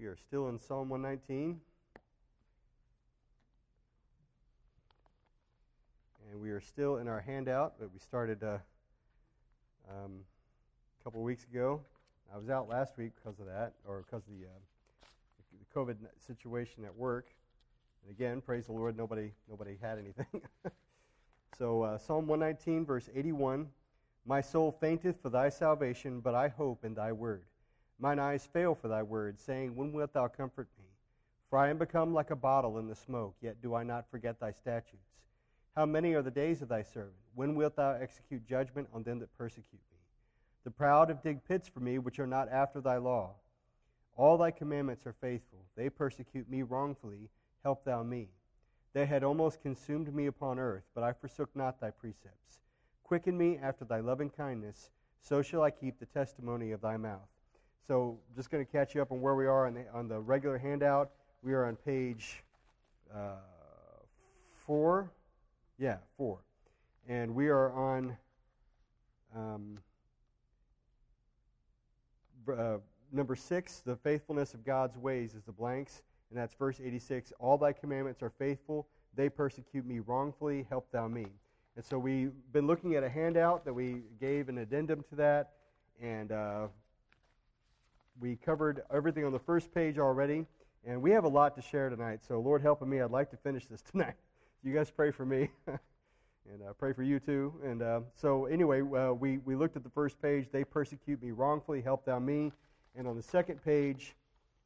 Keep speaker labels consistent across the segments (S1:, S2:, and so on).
S1: We are still in Psalm 119. And we are still in our handout that we started uh, um, a couple of weeks ago. I was out last week because of that, or because of the, uh, the COVID situation at work. And again, praise the Lord, nobody, nobody had anything. so, uh, Psalm 119, verse 81 My soul fainteth for thy salvation, but I hope in thy word. Mine eyes fail for thy word, saying, When wilt thou comfort me? For I am become like a bottle in the smoke, yet do I not forget thy statutes. How many are the days of thy servant? When wilt thou execute judgment on them that persecute me? The proud have digged pits for me, which are not after thy law. All thy commandments are faithful. They persecute me wrongfully. Help thou me. They had almost consumed me upon earth, but I forsook not thy precepts. Quicken me after thy loving kindness, so shall I keep the testimony of thy mouth. So, just going to catch you up on where we are on the, on the regular handout. We are on page uh, four. Yeah, four. And we are on um, uh, number six the faithfulness of God's ways is the blanks. And that's verse 86. All thy commandments are faithful. They persecute me wrongfully. Help thou me. And so we've been looking at a handout that we gave an addendum to that. And uh, we covered everything on the first page already, and we have a lot to share tonight. So, Lord helping me, I'd like to finish this tonight. You guys pray for me, and uh, pray for you too. And uh, so, anyway, uh, we, we looked at the first page. They persecute me wrongfully, help thou me. And on the second page,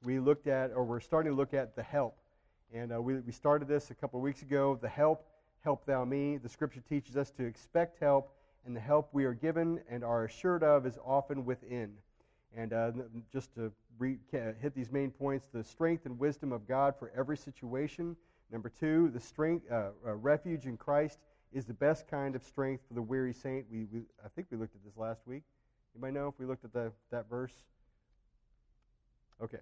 S1: we looked at, or we're starting to look at the help. And uh, we, we started this a couple of weeks ago. The help, help thou me. The scripture teaches us to expect help, and the help we are given and are assured of is often within. And uh, just to re- hit these main points the strength and wisdom of God for every situation. Number two, the strength, uh, uh, refuge in Christ is the best kind of strength for the weary saint. We, we, I think we looked at this last week. Anybody know if we looked at the, that verse? Okay.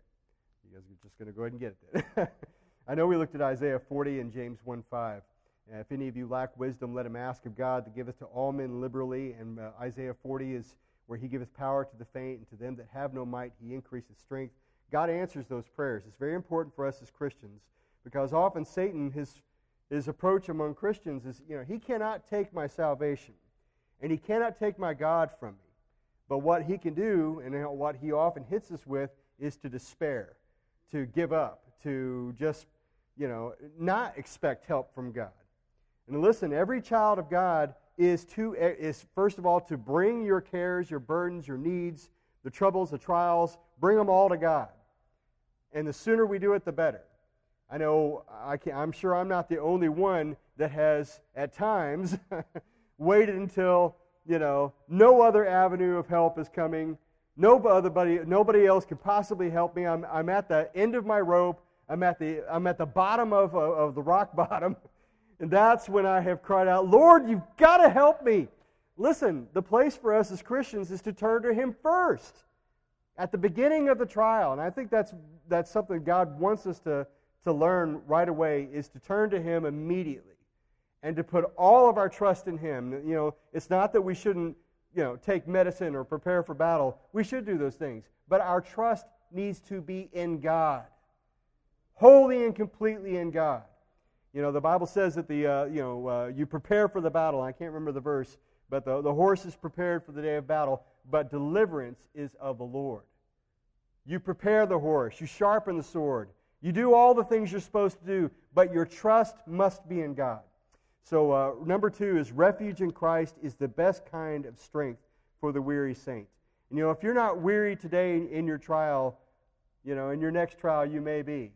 S1: You guys are just going to go ahead and get it I know we looked at Isaiah 40 and James 1 5. Uh, if any of you lack wisdom, let him ask of God to give it to all men liberally. And uh, Isaiah 40 is where he giveth power to the faint, and to them that have no might he increaseth strength. God answers those prayers. It's very important for us as Christians because often Satan, his, his approach among Christians is, you know, he cannot take my salvation and he cannot take my God from me. But what he can do, and what he often hits us with, is to despair, to give up, to just, you know, not expect help from God. And listen, every child of God is to is first of all to bring your cares, your burdens, your needs, the troubles, the trials, bring them all to God. And the sooner we do it, the better. I know I am sure I'm not the only one that has at times waited until you know no other avenue of help is coming. Nobody, nobody else can possibly help me. I'm, I'm at the end of my rope. I'm at the, I'm at the bottom of, of, of the rock bottom. And that's when I have cried out, Lord, you've got to help me. Listen, the place for us as Christians is to turn to Him first at the beginning of the trial. And I think that's, that's something God wants us to, to learn right away is to turn to Him immediately and to put all of our trust in Him. You know, it's not that we shouldn't, you know, take medicine or prepare for battle. We should do those things. But our trust needs to be in God, wholly and completely in God. You know, the Bible says that the, uh, you know, uh, you prepare for the battle. I can't remember the verse, but the, the horse is prepared for the day of battle, but deliverance is of the Lord. You prepare the horse, you sharpen the sword, you do all the things you're supposed to do, but your trust must be in God. So, uh, number two is refuge in Christ is the best kind of strength for the weary saint. And, you know, if you're not weary today in your trial, you know, in your next trial, you may be.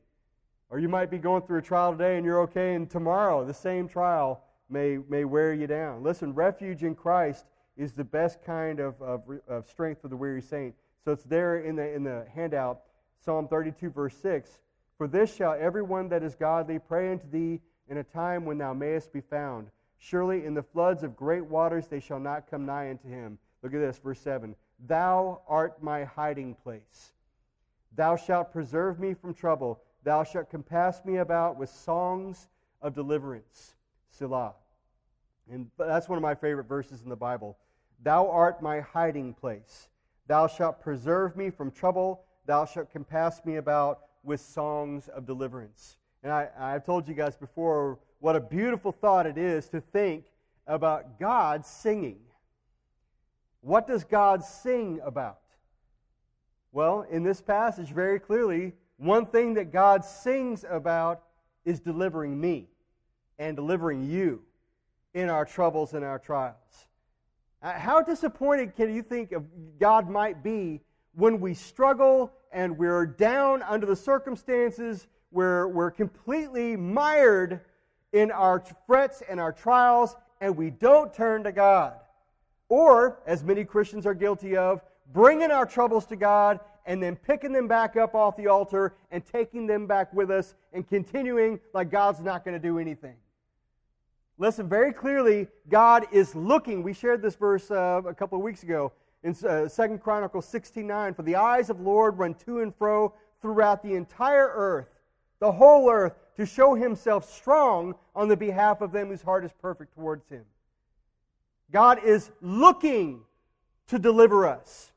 S1: Or you might be going through a trial today and you're okay, and tomorrow the same trial may, may wear you down. Listen, refuge in Christ is the best kind of, of, of strength for the weary saint. So it's there in the, in the handout, Psalm 32, verse 6. For this shall everyone that is godly pray unto thee in a time when thou mayest be found. Surely in the floods of great waters they shall not come nigh unto him. Look at this, verse 7. Thou art my hiding place. Thou shalt preserve me from trouble. Thou shalt compass me about with songs of deliverance. Selah. And that's one of my favorite verses in the Bible. Thou art my hiding place. Thou shalt preserve me from trouble. Thou shalt compass me about with songs of deliverance. And I, I've told you guys before what a beautiful thought it is to think about God singing. What does God sing about? Well, in this passage, very clearly, one thing that God sings about is delivering me and delivering you in our troubles and our trials. Uh, how disappointed can you think of God might be when we struggle and we're down under the circumstances, where we're completely mired in our frets and our trials, and we don't turn to God? Or, as many Christians are guilty of, bringing our troubles to God and then picking them back up off the altar and taking them back with us and continuing like God's not going to do anything. Listen very clearly, God is looking. We shared this verse uh, a couple of weeks ago in uh, 2 Chronicles 16 For the eyes of the Lord run to and fro throughout the entire earth, the whole earth, to show himself strong on the behalf of them whose heart is perfect towards him. God is looking to deliver us.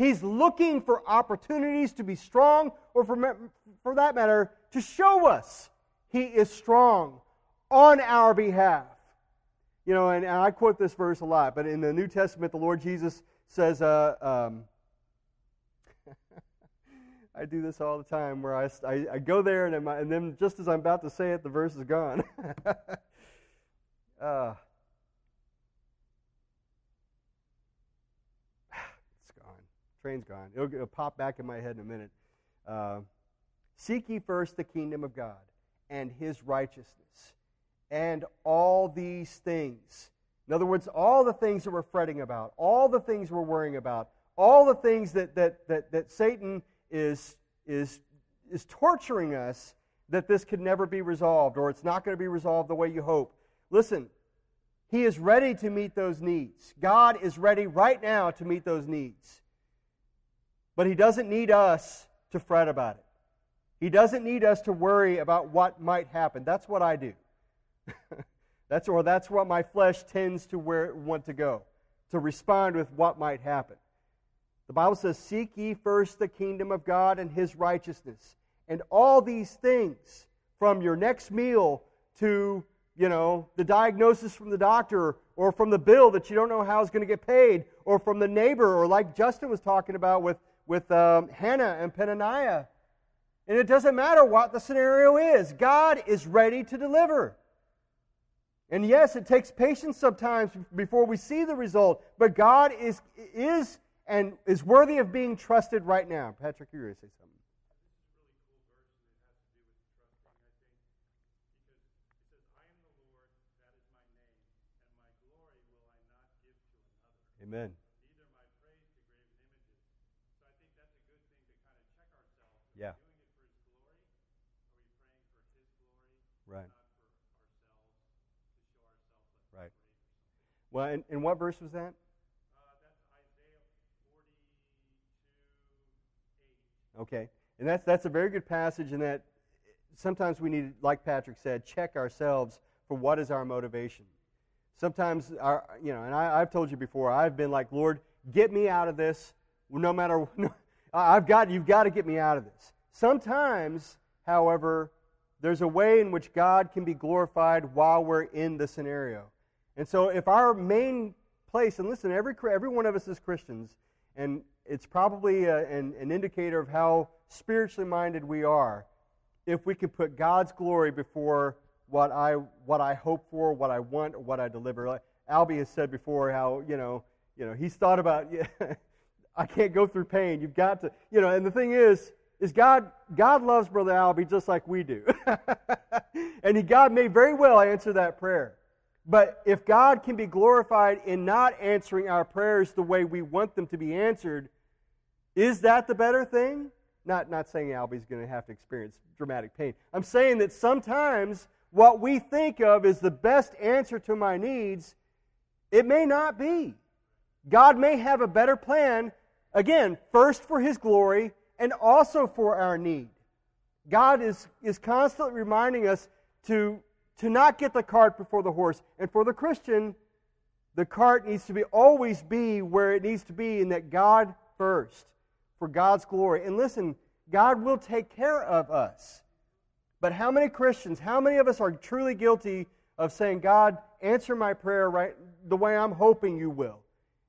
S1: He's looking for opportunities to be strong, or for, for that matter, to show us He is strong on our behalf. You know, and, and I quote this verse a lot, but in the New Testament, the Lord Jesus says, uh, um, I do this all the time where I, I, I go there and, I, and, then just as I'm about to say it, the verse is gone. uh, it's gone. Train's gone. It'll, it'll, pop back in my head in a minute. Uh, Seek ye first the kingdom of God and his righteousness and all these things. In other words, all the things that we're fretting about, all the things we're worrying about, all the things that, that, that, that Satan is, is, is torturing us, that this could never be resolved or it's not going to be resolved the way you hope. Listen, he is ready to meet those needs. God is ready right now to meet those needs. But He doesn't need us to fret about it. He doesn't need us to worry about what might happen. That's what I do. that's or that's what my flesh tends to where want to go, to respond with what might happen. The Bible says, "Seek ye first the kingdom of God and his righteousness, and all these things from your next meal to, you know, the diagnosis from the doctor or from the bill that you don't know how is going to get paid or from the neighbor or like Justin was talking about with with um, Hannah and Peninnah. And it doesn't matter what the scenario is, God is ready to deliver. And yes, it takes patience sometimes before we see the result, but God is, is and is worthy of being trusted right now. Patrick, you're going to say something. Amen. Neither my praise to graven images. So I think that's a good thing to kind of check ourselves. yeah. doing it for His glory? Are we praying for His glory? Right. Well, and, and what verse was that? Uh, okay. And that's, that's a very good passage, and that sometimes we need, like Patrick said, check ourselves for what is our motivation. Sometimes, our, you know, and I, have told you before, I've been like, Lord, get me out of this. No matter, no, I've got, you've got to get me out of this. Sometimes, however, there's a way in which God can be glorified while we're in the scenario. And so, if our main place, and listen, every, every one of us is Christians, and it's probably a, an, an indicator of how spiritually minded we are if we could put God's glory before what I, what I hope for, what I want, or what I deliver. Like Albie has said before how, you know, you know he's thought about, yeah, I can't go through pain. You've got to, you know, and the thing is, is God, God loves Brother Albie just like we do. and he, God may very well answer that prayer. But if God can be glorified in not answering our prayers the way we want them to be answered, is that the better thing? Not, not saying Albie's going to have to experience dramatic pain. I'm saying that sometimes what we think of as the best answer to my needs, it may not be. God may have a better plan, again, first for His glory and also for our need. God is, is constantly reminding us to to not get the cart before the horse. And for the Christian, the cart needs to be always be where it needs to be, in that God first, for God's glory. And listen, God will take care of us. But how many Christians, how many of us are truly guilty of saying, God, answer my prayer right the way I'm hoping you will,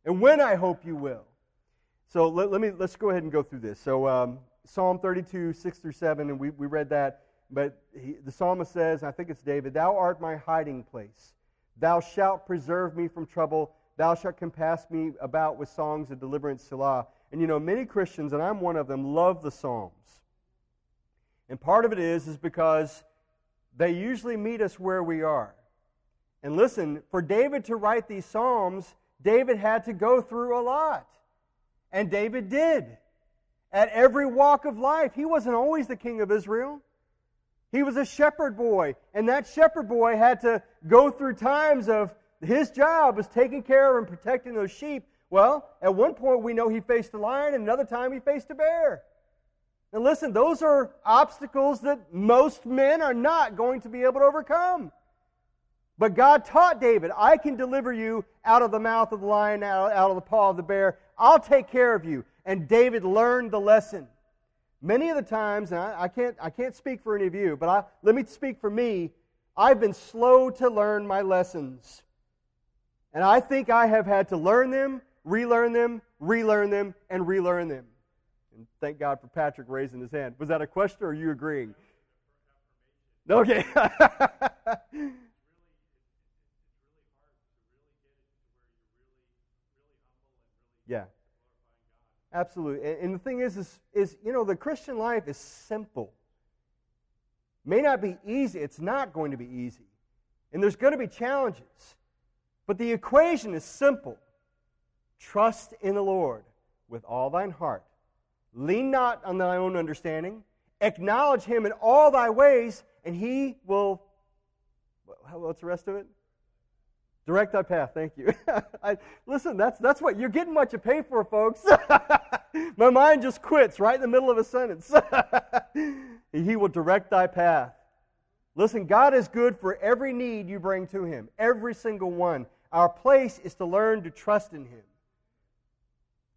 S1: and when I hope you will? So let, let me let's go ahead and go through this. So um, Psalm 32, 6 through 7, and we, we read that. But he, the psalmist says, I think it's David, Thou art my hiding place. Thou shalt preserve me from trouble. Thou shalt compass me about with songs of deliverance, Selah. And you know, many Christians, and I'm one of them, love the Psalms. And part of it is, is because they usually meet us where we are. And listen, for David to write these Psalms, David had to go through a lot. And David did. At every walk of life. He wasn't always the king of Israel. He was a shepherd boy. And that shepherd boy had to go through times of his job was taking care of and protecting those sheep. Well, at one point we know he faced a lion, and another time he faced a bear. And listen, those are obstacles that most men are not going to be able to overcome. But God taught David, I can deliver you out of the mouth of the lion, out, of the paw of the bear. I'll take care of you. And David learned the lesson. Many of the times, and I, I can't, I can't speak for any of you, but I, let me speak for me. I've been slow to learn my lessons. And I think I have had to learn them, relearn them, relearn them, and relearn them. And thank God for Patrick raising his hand. Was that a question or are you agreeing? Okay. yeah. Absolutely. And, the thing is, is, is, you know, the Christian life is simple. May not be easy. It's not going to be easy. And there's going to be challenges. But the equation is simple. Trust in the Lord with all thine heart Lean not on thy own understanding. Acknowledge him in all thy ways, and he will. What's the rest of it? Direct thy path. Thank you. I, listen, that's, that's what you're getting what you pay for, folks. My mind just quits right in the middle of a sentence. he will direct thy path. Listen, God is good for every need you bring to him, every single one. Our place is to learn to trust in him.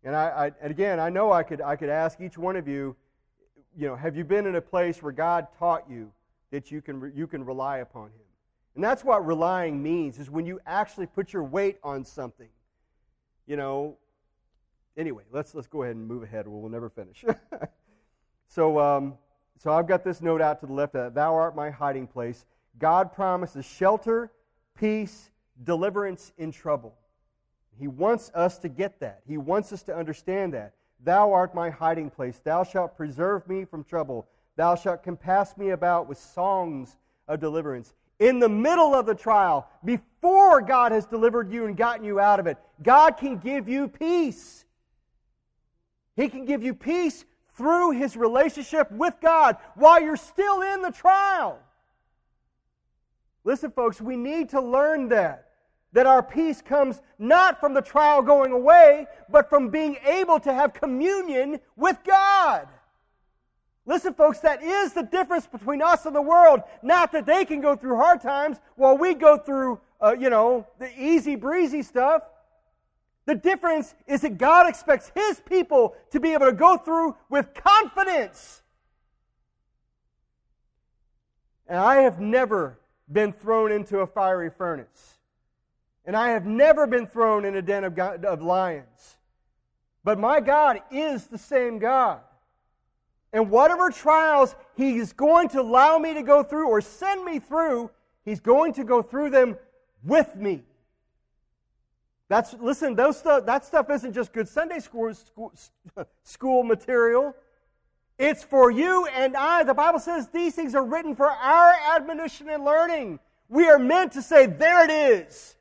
S1: And, I, I, and again, I know I could, I could ask each one of you, you know, have you been in a place where God taught you that you can, you can rely upon Him? And that's what relying means, is when you actually put your weight on something. You know, anyway, let's, let's go ahead and move ahead, we'll never finish. so, um, so I've got this note out to the left that Thou art my hiding place. God promises shelter, peace, deliverance in trouble. He wants us to get that. He wants us to understand that. Thou art my hiding place. Thou shalt preserve me from trouble. Thou shalt compass me about with songs of deliverance. In the middle of the trial, before God has delivered you and gotten you out of it, God can give you peace. He can give you peace through his relationship with God while you're still in the trial. Listen, folks, we need to learn that that our peace comes not from the trial going away, but from being able to have communion with God. Listen, folks, that is the difference between us and the world. Not that they can go through hard times while we go through, uh, you know, the easy breezy stuff. The difference is that God expects His people to be able to go through with confidence. And I have never been thrown into a fiery furnace. And I have never been thrown in a den of, God, of lions. But my God is the same God. And whatever trials He is going to allow me to go through or send me through, He's going to go through them with me. That's listen, those stuff, that stuff isn't just good Sunday school, school, school material. It's for you and I. The Bible says these things are written for our admonition and learning. We are meant to say, there it is.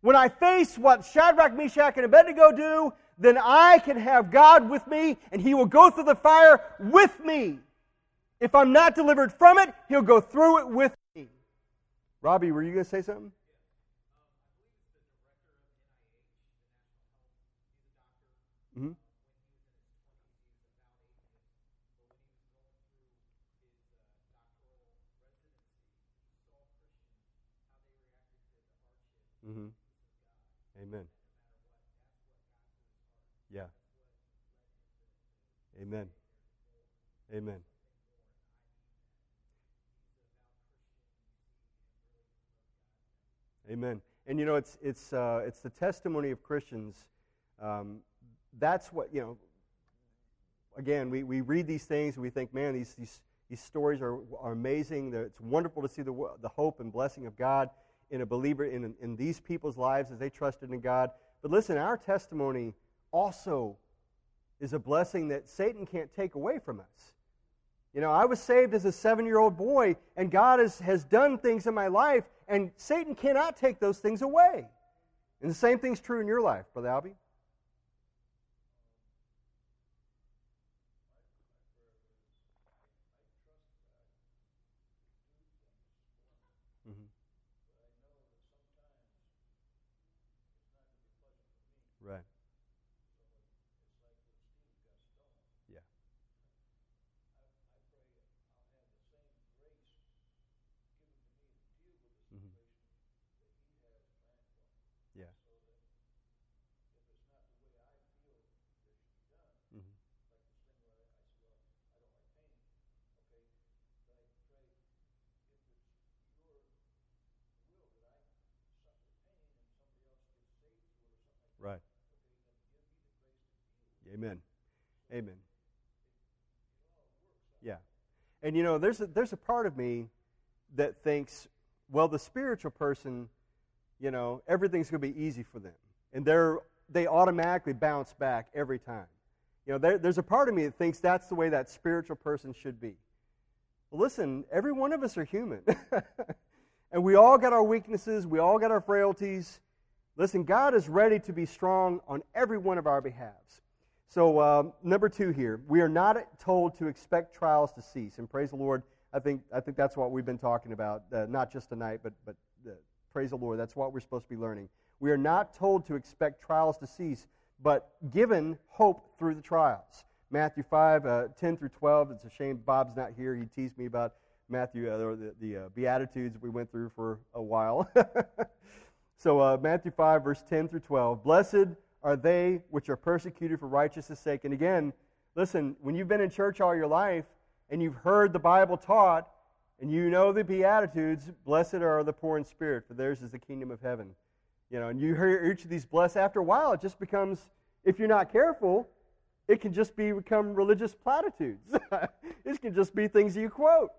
S1: When I face what Shadrach, Meshach, and Abednego do, then I can have God with me and He will go through the fire with me. If I'm not delivered from it, He'll go through it with me. Robbie, were you going to say something? Mm-hmm. Mm-hmm. Amen. Yeah. Amen. Amen. Amen. And you know, it's it's uh, it's the testimony of Christians. Um, that's what you know. Again, we, we read these things and we think, man, these these these stories are, are amazing. It's wonderful to see the the hope and blessing of God in a believer in in these people's lives as they trusted in God. But listen, our testimony also is a blessing that Satan can't take away from us. You know, I was saved as a seven year old boy, and God has, has done things in my life, and Satan cannot take those things away. And the same thing's true in your life, Brother Albie. Right. Amen. Amen. Yeah. And you know, there's a, there's a part of me that thinks, well, the spiritual person, you know, everything's going to be easy for them. And they're they automatically bounce back every time. You know, there, there's a part of me that thinks that's the way that spiritual person should be. Well, listen, every one of us are human. and we all got our weaknesses, we all got our frailties, Listen, God is ready to be strong on every one of our behalves. So, uh, number two here, we are not told to expect trials to cease. And praise the Lord, I think, I think that's what we've been talking about, uh, not just tonight, but, but uh, praise the Lord, that's what we're supposed to be learning. We are not told to expect trials to cease, but given hope through the trials. Matthew 5, uh, 10 through 12. It's a shame Bob's not here. He teased me about Matthew, uh, the, the uh, Beatitudes we went through for a while. So, Matthew 5, verse 10 through 12. Blessed are they which are persecuted for righteousness' sake. And again, listen, when you've been in church all your life and you've heard the Bible taught and you know the Beatitudes, blessed are the poor in spirit, for theirs is the kingdom of heaven. You know, and you hear each of these blessed. After a while, it just becomes, if you're not careful, it can just be, become religious platitudes. it can just be things you quote.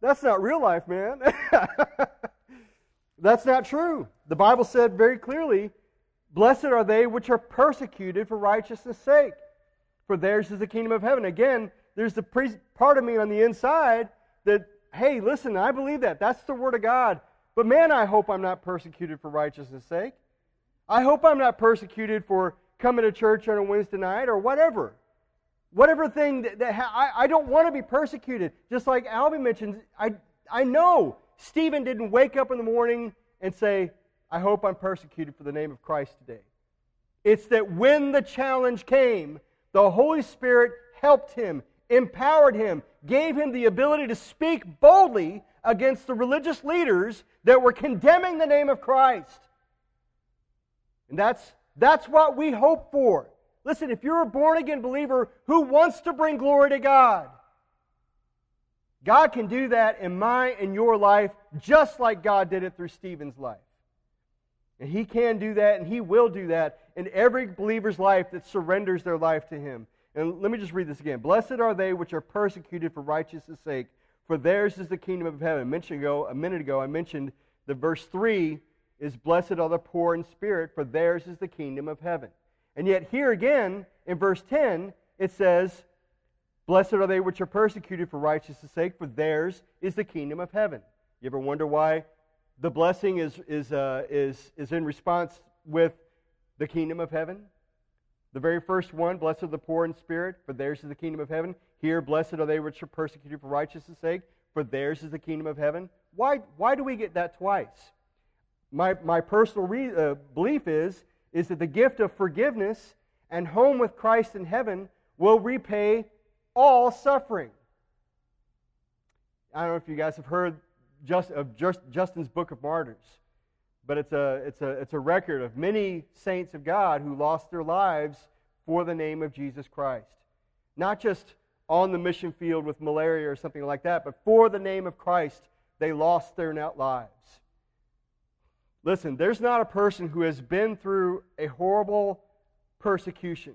S1: That's not real life, man. That's not true. The Bible said very clearly, Blessed are they which are persecuted for righteousness' sake, for theirs is the kingdom of heaven. Again, there's the part of me on the inside that, hey, listen, I believe that. That's the Word of God. But man, I hope I'm not persecuted for righteousness' sake. I hope I'm not persecuted for coming to church on a Wednesday night or whatever. Whatever thing that, that ha- I, I don't want to be persecuted. Just like Albie mentioned, I, I know Stephen didn't wake up in the morning and say, I hope I'm persecuted for the name of Christ today. It's that when the challenge came, the Holy Spirit helped him, empowered him, gave him the ability to speak boldly against the religious leaders that were condemning the name of Christ. And that's, that's what we hope for. Listen, if you're a born again believer who wants to bring glory to God, God can do that in my and your life just like God did it through Stephen's life. And He can do that, and He will do that in every believer's life that surrenders their life to Him. And let me just read this again. Blessed are they which are persecuted for righteousness' sake, for theirs is the kingdom of heaven. Mentioned ago, a minute ago, I mentioned the verse 3 is blessed are the poor in spirit, for theirs is the kingdom of heaven. And yet, here again, in verse 10, it says, Blessed are they which are persecuted for righteousness' sake, for theirs is the kingdom of heaven. You ever wonder why the blessing is, is, uh, is, is in response with the kingdom of heaven? The very first one, blessed are the poor in spirit, for theirs is the kingdom of heaven. Here, blessed are they which are persecuted for righteousness' sake, for theirs is the kingdom of heaven. Why, why do we get that twice? My, my personal re, uh, belief is, is that the gift of forgiveness and home with Christ in heaven will repay all suffering. I don't know if you guys have heard just, of just, Justin's Book of Martyrs, but it's a, it's, a, it's a record of many saints of God who lost their lives for the name of Jesus Christ. Not just on the mission field with malaria or something like that, but for the name of Christ, they lost their lives. Listen, there's not a person who has been through a horrible persecution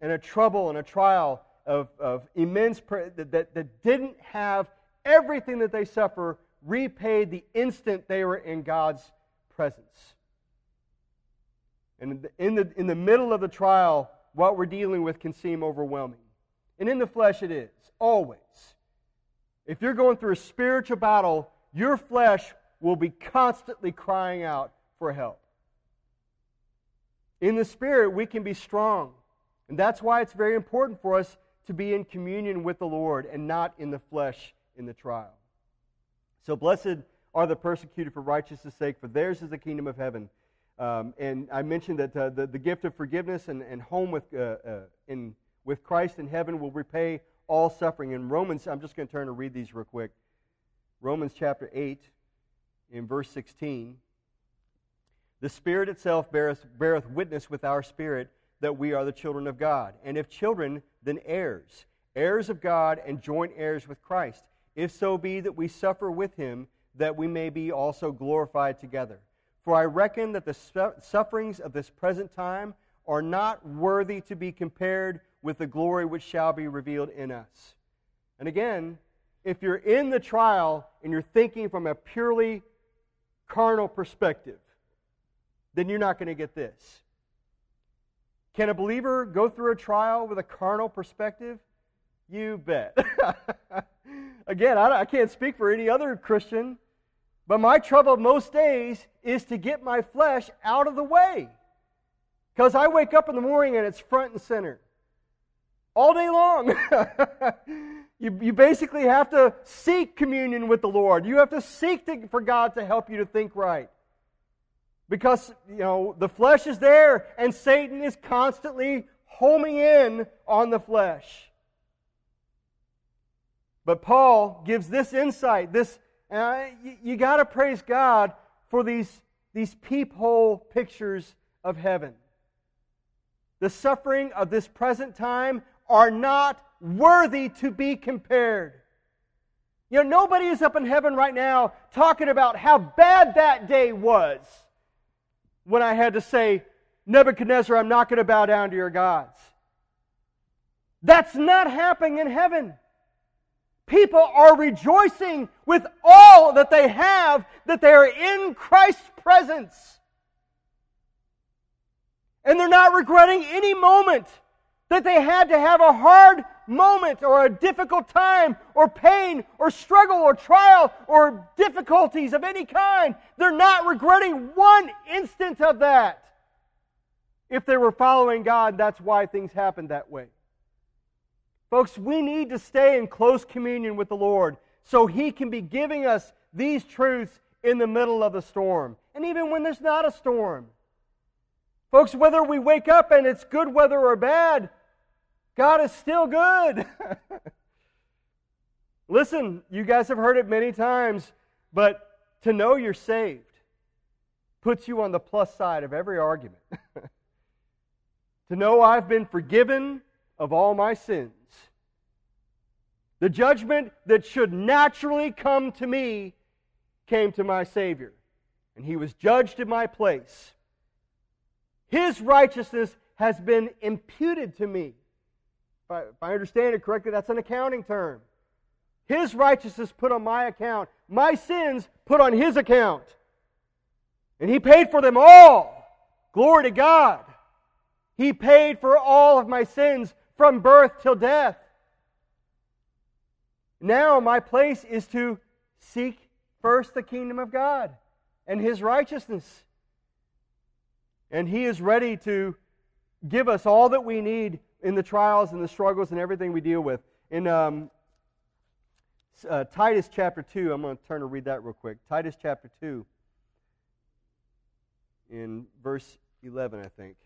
S1: and a trouble and a trial of, of immense, that, that, that didn't have everything that they suffer repaid the instant they were in God's presence. And in the, in the, middle of the trial, what we're dealing with can seem overwhelming. And in the flesh, it is, always. If you're going through a spiritual battle, your flesh will be constantly crying out for help. In the spirit, we can be strong. And that's why it's very important for us to be in communion with the Lord and not in the flesh in the trial. So, blessed are the persecuted for righteousness' sake, for theirs is the kingdom of heaven. Um, and I mentioned that uh, the, the gift of forgiveness and, and home with, uh, uh, in, with Christ in heaven will repay all suffering. In Romans, I'm just going to turn and read these real quick. Romans chapter 8, in verse 16. The Spirit itself beareth, beareth witness with our spirit that we are the children of God. And if children, then heirs, heirs of God and joint heirs with Christ if so be that we suffer with him, that we may be also glorified together. For I reckon that the sufferings of this present time are not worthy to be compared with the glory which shall be revealed in us. And again, if you're in the trial and you're thinking from a purely carnal perspective, then you're not going to get this. Can a believer go through a trial with a carnal perspective? You bet. Again, I, I can't speak for any other Christian, but my trouble most days is to get my flesh out of the way. Because I wake up in the morning and it's front and center. All day long. you, you basically have to seek communion with the Lord. You have to seek to, for God to help you to think right. Because, you know, the flesh is there and Satan is constantly homing in on the flesh. But Paul gives this insight, this, uh, you, you got to praise God for these, these peephole pictures of heaven. The suffering of this present time are not worthy to be compared. You know, nobody is up in heaven right now talking about how bad that day was when I had to say, Nebuchadnezzar, I'm not going to bow down to your gods. That's not happening in heaven. People are rejoicing with all that they have, that they are in Christ's presence. And they're not regretting any moment that they had to have a hard moment or a difficult time or pain or struggle or trial or difficulties of any kind. They're not regretting one instant of that. If they were following God, that's why things happened that way. Folks, we need to stay in close communion with the Lord so He can be giving us these truths in the middle of the storm. And even when there's not a storm. Folks, whether we wake up and it's good weather or bad, God is still good. Listen, you guys have heard it many times, but to know you're saved puts you on the plus side of every argument. to know I've been forgiven of all my sins the judgment that should naturally come to me came to my Savior, and he was judged in my place. His righteousness has been imputed to me. If I, understand it correctly, that's an accounting term. His righteousness put on my account, my sins put on his account. And he paid for them all. Glory to God. He paid for all of my sins from birth till death. Now, my place is to seek first the kingdom of God and his righteousness. And he is ready to give us all that we need in the trials and the struggles and everything we deal with. In um, uh, Titus chapter 2, I'm going to turn to read that real quick. Titus chapter 2, in verse 11, I think.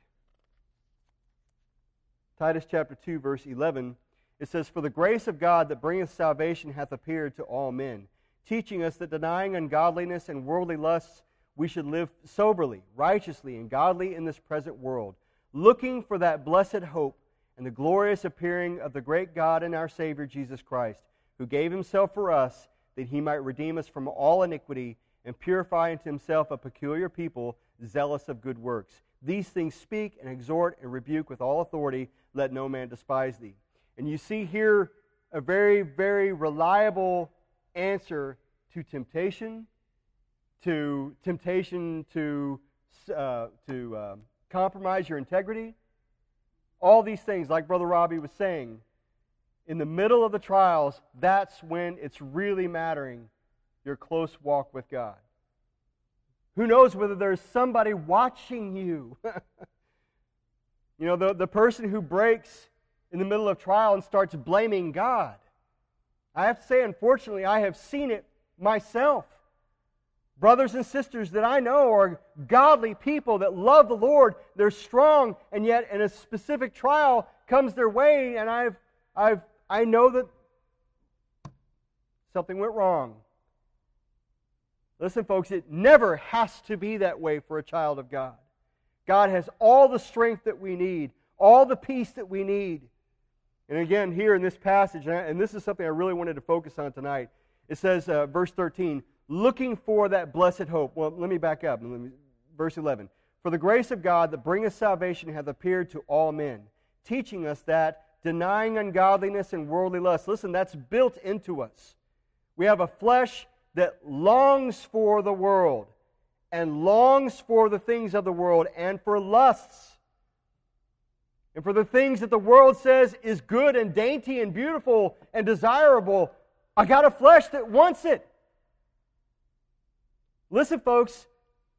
S1: Titus chapter 2, verse 11 it says, For the grace of God that bringeth salvation hath appeared to all men, teaching us that denying ungodliness and worldly lusts, we should live soberly, righteously, and godly in this present world, looking for that blessed hope and the glorious appearing of the great God and our Savior Jesus Christ, who gave himself for us that he might redeem us from all iniquity and purify unto himself a peculiar people zealous of good works. These things speak and exhort and rebuke with all authority. Let no man despise thee. And you see here a very, very reliable answer to temptation, to temptation to, uh, to uh, compromise your integrity. All these things, like Brother Robbie was saying, in the middle of the trials, that's when it's really mattering your close walk with God. Who knows whether there's somebody watching you? you know, the, the person who breaks in the middle of trial and starts blaming God. I have to say, unfortunately, I have seen it myself. Brothers and sisters that I know are godly people that love the Lord. They're strong, and yet in a specific trial comes their way, and I've, I've, I know that something went wrong. Listen, folks, it never has to be that way for a child of God. God has all the strength that we need, all the peace that we need. And again, here in this passage, and this is something I really wanted to focus on tonight, it says, uh, verse 13, looking for that blessed hope. Well, let me back up. Me, verse 11. For the grace of God that bringeth salvation hath appeared to all men, teaching us that denying ungodliness and worldly lust, listen, that's built into us. We have a flesh that longs for the world and longs for the things of the world and for lusts and for the things that the world says is good and dainty and beautiful and desirable. I got a flesh that wants it. Listen, folks,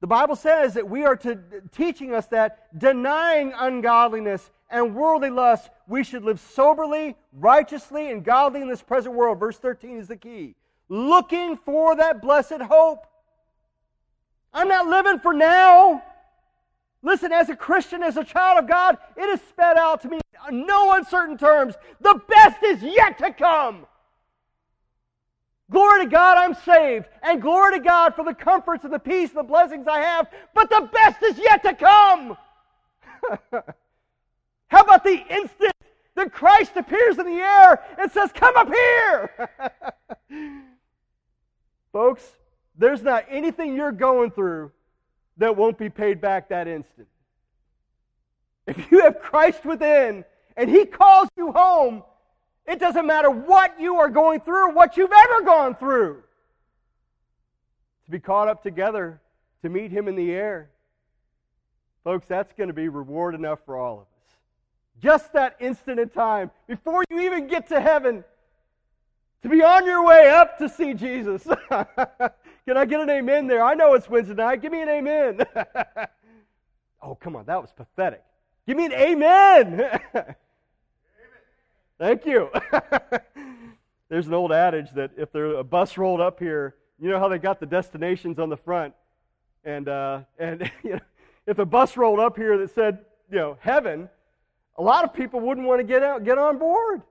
S1: the Bible says that we are to, teaching us that denying ungodliness and worldly lust, we should live soberly, righteously, and godly in this present world. Verse 13 is the key looking for that blessed hope. I'm not living for now. Listen, as a Christian, as a child of God, it is sped out to me in no uncertain terms. The best is yet to come. Glory to God, I'm saved. And glory to God for the comforts and the peace and the blessings I have. But the best is yet to come. How about the instant that Christ appears in the air and says, Come up here? Folks, there's not anything you're going through that won't be paid back that instant. If you have Christ within and He calls you home, it doesn't matter what you are going through what you've ever gone through. To be caught up together, to meet Him in the air. Folks, that's going to be reward enough for all of us. Just that instant in time, before you even get to heaven, to be on your way up to see Jesus. Can I get an amen there? I know it's Wednesday night. Give me an amen. oh, come on. That was pathetic. Give me an amen. Thank you. There's an old adage that if there a bus rolled up here, you know how they got the destinations on the front, and uh, and you know, if a bus rolled up here that said you know heaven, a lot of people wouldn't want to get out get on board.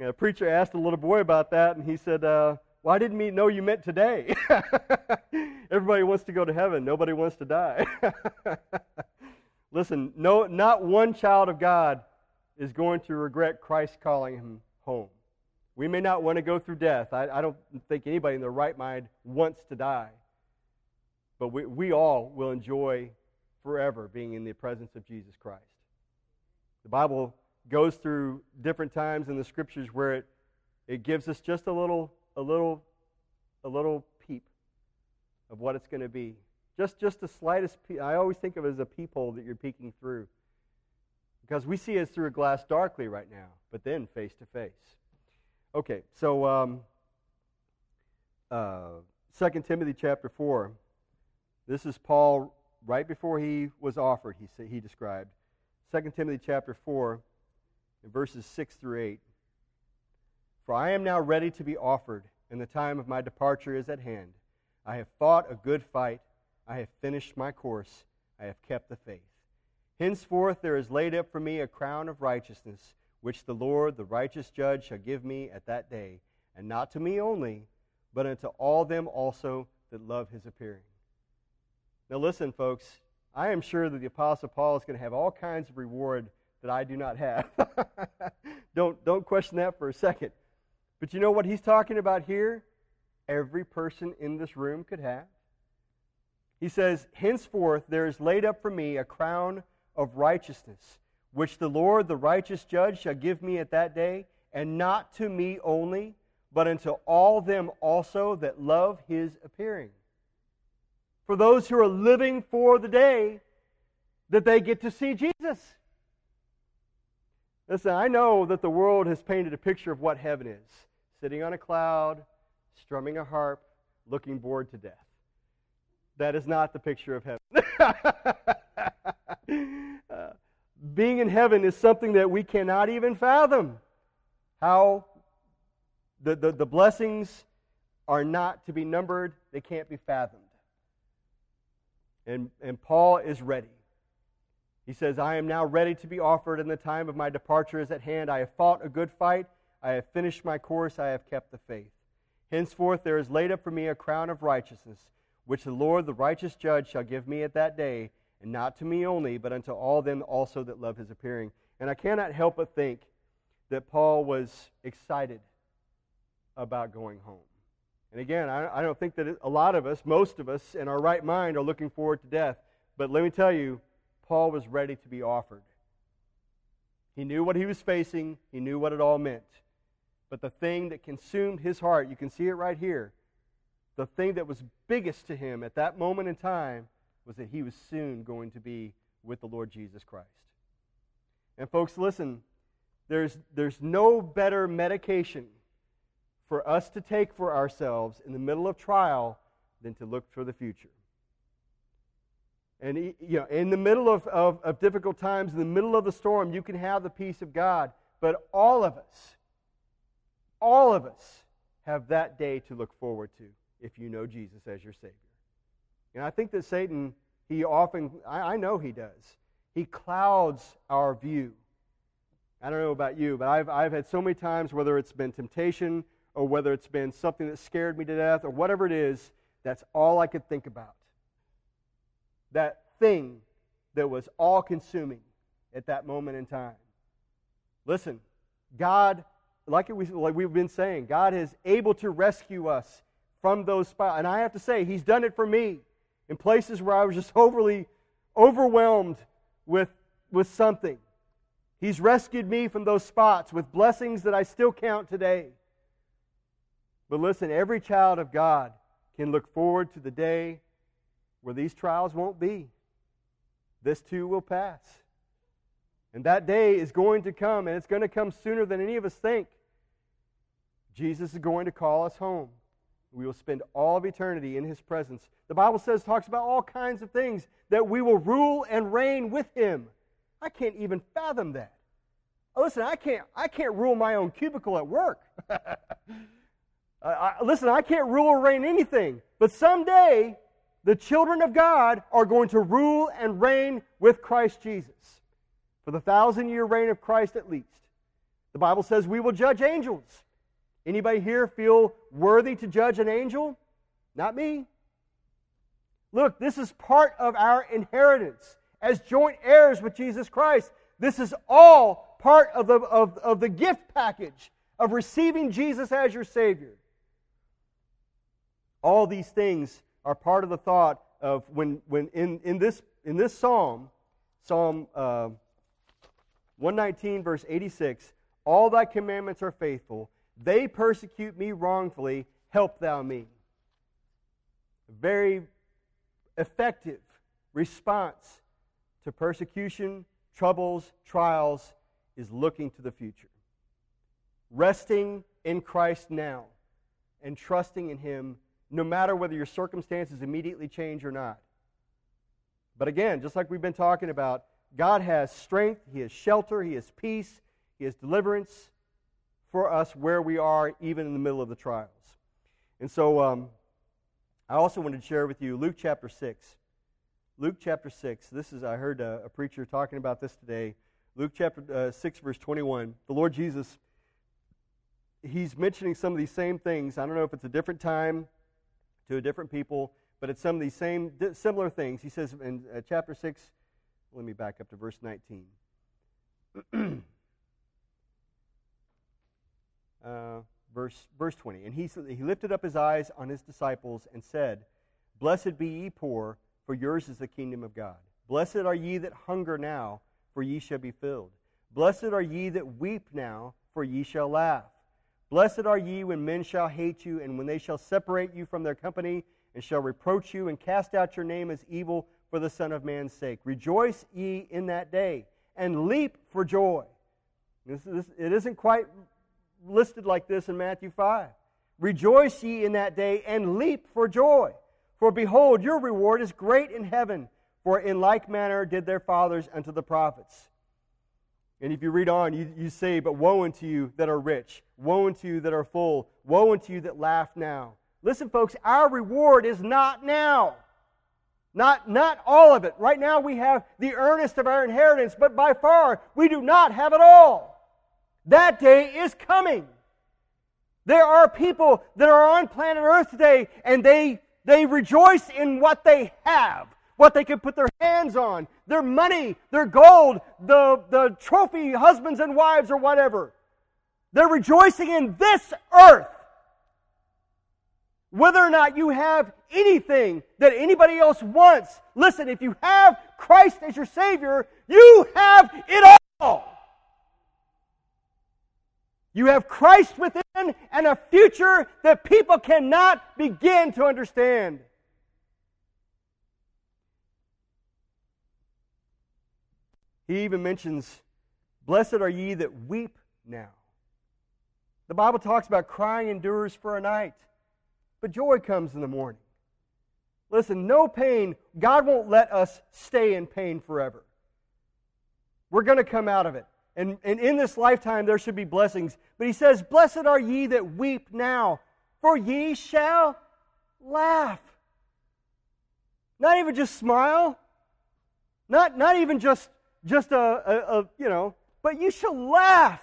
S1: A preacher asked a little boy about that, and he said, uh, didn't mean, know you meant today. Everybody wants to go to heaven, nobody wants to die. Listen, no, not one child of God is going to regret Christ calling him home. We may not want to go through death. I, I don't think anybody in their right mind wants to die. But we, we all will enjoy forever being in the presence of Jesus Christ. The Bible goes through different times in the scriptures where it, it gives us just a little, a little, a little peep of what it's going to be. Just, just the slightest. Pe- I always think of it as a peephole that you're peeking through, because we see it through a glass darkly right now, but then face to face. Okay, so um, uh, 2 Timothy chapter four. This is Paul right before he was offered. He he described 2 Timothy chapter four in verses 6 through 8. For I am now ready to be offered, and the time of my departure is at hand. I have fought a good fight. I have finished my course. I have kept the faith. Henceforth there is laid up for me a crown of righteousness, which the Lord, the righteous judge, shall give me at that day, and not to me only, but unto all them also that love his appearing. Now listen, folks, I am sure that the Apostle Paul is going to have all kinds of reward that I do not have. don't, don't question that for a second. But you know what he's talking about here? Every person in this room could have. He says, Henceforth there is laid up for me a crown of righteousness, which the Lord, the righteous judge, shall give me at that day, and not to me only, but unto all them also that love his appearing. For those who are living for the day that they get to see Jesus. Listen, I know that the world has painted a picture of what heaven is sitting on a cloud, strumming a harp, looking bored to death. That is not the picture of heaven. uh, being in heaven is something that we cannot even fathom. How the, the, the blessings are not to be numbered, they can't be fathomed. And, and Paul is ready. He says, I am now ready to be offered, and the time of my departure is at hand. I have fought a good fight. I have finished my course. I have kept the faith. Henceforth, there is laid up for me a crown of righteousness, which the Lord, the righteous judge, shall give me at that day, and not to me only, but unto all them also that love his appearing. And I cannot help but think that Paul was excited about going home. And again, I, don't think that a lot of us, most of us, in our right mind are looking forward to death. But let me tell you, Paul was ready to be offered. He knew what he was facing, he knew what it all meant. But the thing that consumed his heart, you can see it right here, the thing that was biggest to him at that moment in time was that he was soon going to be with the Lord Jesus Christ. And folks, listen, there's, there's no better medication for us to take for ourselves in the middle of trial than to look for the future. And you know, in the middle of, of, of difficult times, in the middle of the storm, you can have the peace of God. But all of us, all of us have that day to look forward to if you know Jesus as your Savior. And I think that Satan, he often, I, I know he does, he clouds our view. I don't know about you, but I've, I've had so many times, whether it's been temptation or whether it's been something that scared me to death or whatever it is, that's all I could think about. That thing that was all consuming at that moment in time. Listen, God, like, it, like we've been saying, God is able to rescue us from those spots. And I have to say, He's done it for me in places where I was just overly overwhelmed with, with something. He's rescued me from those spots with blessings that I still count today. But listen, every child of God can look forward to the day where these trials won't be. This too will pass. And that day is going to come, and it's going to come sooner than any of us think. Jesus is going to call us home. We will spend all of eternity in his presence. The Bible says, talks about all kinds of things, that we will rule and reign with him. I can't even fathom that. Listen, I can't, I can't rule my own cubicle at work. I, listen, I can't rule or reign anything, but someday the children of God are going to rule and reign with Christ Jesus for the thousand year reign of Christ at least. The Bible says we will judge angels. Anybody here feel worthy to judge an angel? Not me. Look, this is part of our inheritance as joint heirs with Jesus Christ. This is all part of the, of, of the gift package of receiving Jesus as your Savior. All these things are part of the thought of when, when in, in, this, in this psalm, Psalm uh, 119, verse 86, all thy commandments are faithful. They persecute me wrongfully. Help thou me. Very effective response to persecution, troubles, trials is looking to the future. Resting in Christ now and trusting in Him no matter whether your circumstances immediately change or not. But again, just like we've been talking about, God has strength, He has shelter, He has peace, He has deliverance for us where we are, even in the middle of the trials. And so um, I also wanted to share with you Luke chapter 6. Luke chapter 6. This is, I heard a, a preacher talking about this today. Luke chapter uh, 6, verse 21. The Lord Jesus, He's mentioning some of these same things. I don't know if it's a different time to a different people, but it's some of these same similar things. He says in uh, chapter 6, let me back up to verse 19. uh, verse, verse 20. And he, he lifted up his eyes on his disciples and said, Blessed be ye poor, for yours is the kingdom of God. Blessed are ye that hunger now, for ye shall be filled. Blessed are ye that weep now, for ye shall laugh. Blessed are ye when men shall hate you, and when they shall separate you from their company, and shall reproach you, and cast out your name as evil for the Son of Man's sake. Rejoice ye in that day, and leap for joy. This, this, it isn't quite listed like this in Matthew 5. Rejoice ye in that day, and leap for joy. For behold, your reward is great in heaven, for in like manner did their fathers unto the prophets. And if you read on, you, you say, But woe unto you that are rich, woe unto you that are full, woe unto you that laugh now. Listen, folks, our reward is not now. Not, not all of it. Right now we have the earnest of our inheritance, but by far we do not have it all. That day is coming. There are people that are on planet Earth today and they, they rejoice in what they have, what they can put their hands on, their money, their gold, the, the trophy husbands and wives or whatever. They're rejoicing in this earth. Whether or not you have anything that anybody else wants, listen, if you have Christ as your Savior, you have it all. You have Christ within and a future that people cannot begin to understand. He even mentions, Blessed are ye that weep now. The Bible talks about crying endures for a night, but joy comes in the morning. Listen, no pain, God won't let us stay in pain forever. We're going to come out of it. And, and in this lifetime there should be blessings. But he says, Blessed are ye that weep now, for ye shall laugh. Not even just smile, not, not even just, just a, a, a you know, but you shall laugh.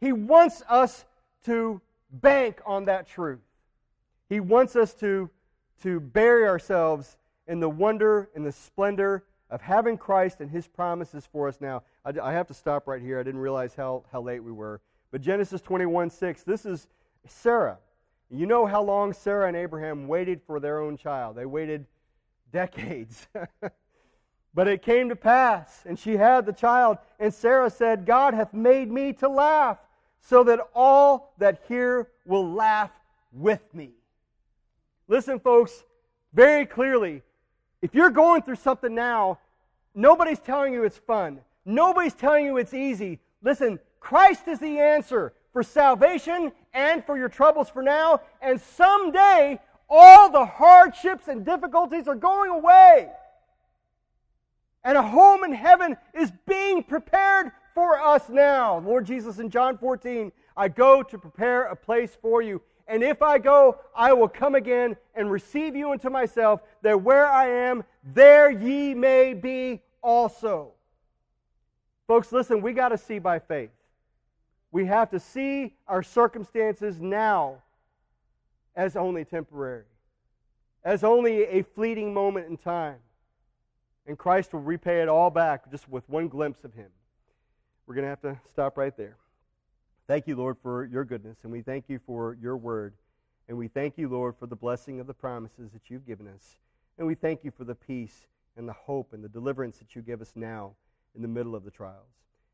S1: He wants us to bank on that truth. He wants us to, to bury ourselves in the wonder and the splendor of having Christ and his promises for us now. I, I have to stop right here. I didn't realize how, how late we were. But Genesis 21 6, this is Sarah. You know how long Sarah and Abraham waited for their own child. They waited decades. but it came to pass, and she had the child. And Sarah said, God hath made me to laugh, so that all that hear will laugh with me. Listen, folks, very clearly, if you're going through something now, nobody's telling you it's fun. Nobody's telling you it's easy. Listen, Christ is the answer for salvation and for your troubles for now. And someday, all the hardships and difficulties are going away. And a home in heaven is being prepared for us now. Lord Jesus in John 14, I go to prepare a place for you. And if I go, I will come again and receive you into myself, that where I am, there ye may be also. Folks, listen, we got to see by faith. We have to see our circumstances now as only temporary, as only a fleeting moment in time. And Christ will repay it all back just with one glimpse of Him. We're going to have to stop right there. Thank you, Lord, for your goodness, and we thank you for your word. And we thank you, Lord, for the blessing of the promises that you've given us. And we thank you for the peace and the hope and the deliverance that you give us now in the middle of the trials.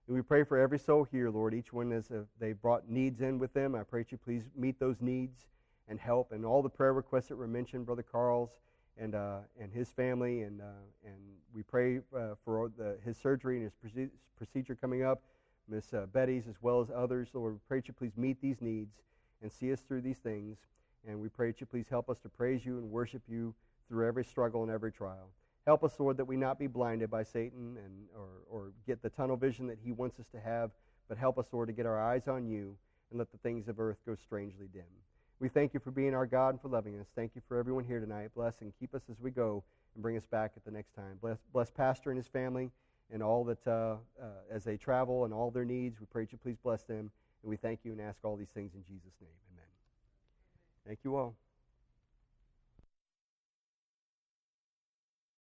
S1: And we pray for every soul here, Lord, each one as they brought needs in with them. I pray that you please meet those needs and help. And all the prayer requests that were mentioned, Brother Carl's and, uh, and his family. And, uh, and we pray uh, for the, his surgery and his procedure coming up. Miss Betty's, as well as others. Lord, we pray that you please meet these needs and see us through these things. And we pray that you please help us to praise you and worship you through every struggle and every trial. Help us, Lord, that we not be blinded by Satan and, or, or get the tunnel vision that he wants us to have, but help us, Lord, to get our eyes on you and let the things of earth go strangely dim. We thank you for being our God and for loving us. Thank you for everyone here tonight. Bless and keep us as we go and bring us back at the next time. Bless, bless Pastor and his family and all that uh, uh, as they travel and all their needs. We pray that you please bless them. And we thank you and ask all these things in Jesus' name. Amen. Thank you all.